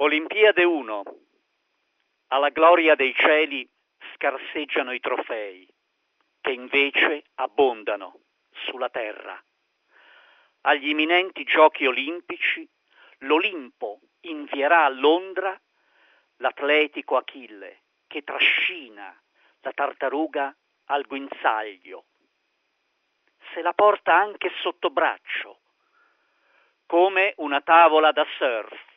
Olimpiade 1. Alla gloria dei cieli scarseggiano i trofei, che invece abbondano sulla terra. Agli imminenti giochi olimpici l'Olimpo invierà a Londra l'atletico Achille che trascina la tartaruga al guinzaglio. Se la porta anche sotto braccio, come una tavola da surf.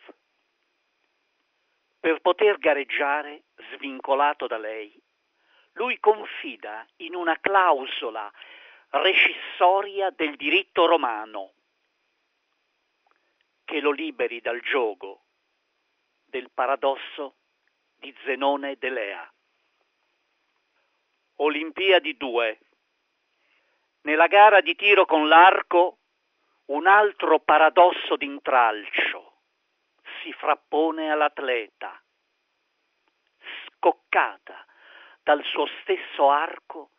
Per poter gareggiare, svincolato da lei, lui confida in una clausola recissoria del diritto romano che lo liberi dal gioco del paradosso di Zenone Delea. Olimpiadi 2. Nella gara di tiro con l'arco un altro paradosso d'intralcio si frappone all'atleta. Scoccata dal suo stesso arco,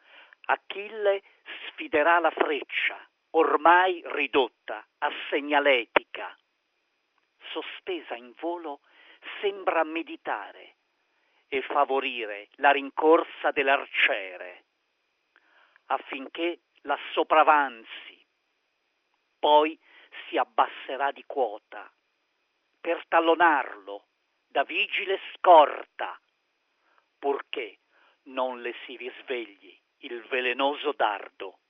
Achille sfiderà la freccia, ormai ridotta a segnaletica. Sospesa in volo, sembra meditare e favorire la rincorsa dell'arciere, affinché la sopravanzi. Poi si abbasserà di quota per tallonarlo da vigile scorta, purché non le si risvegli il velenoso dardo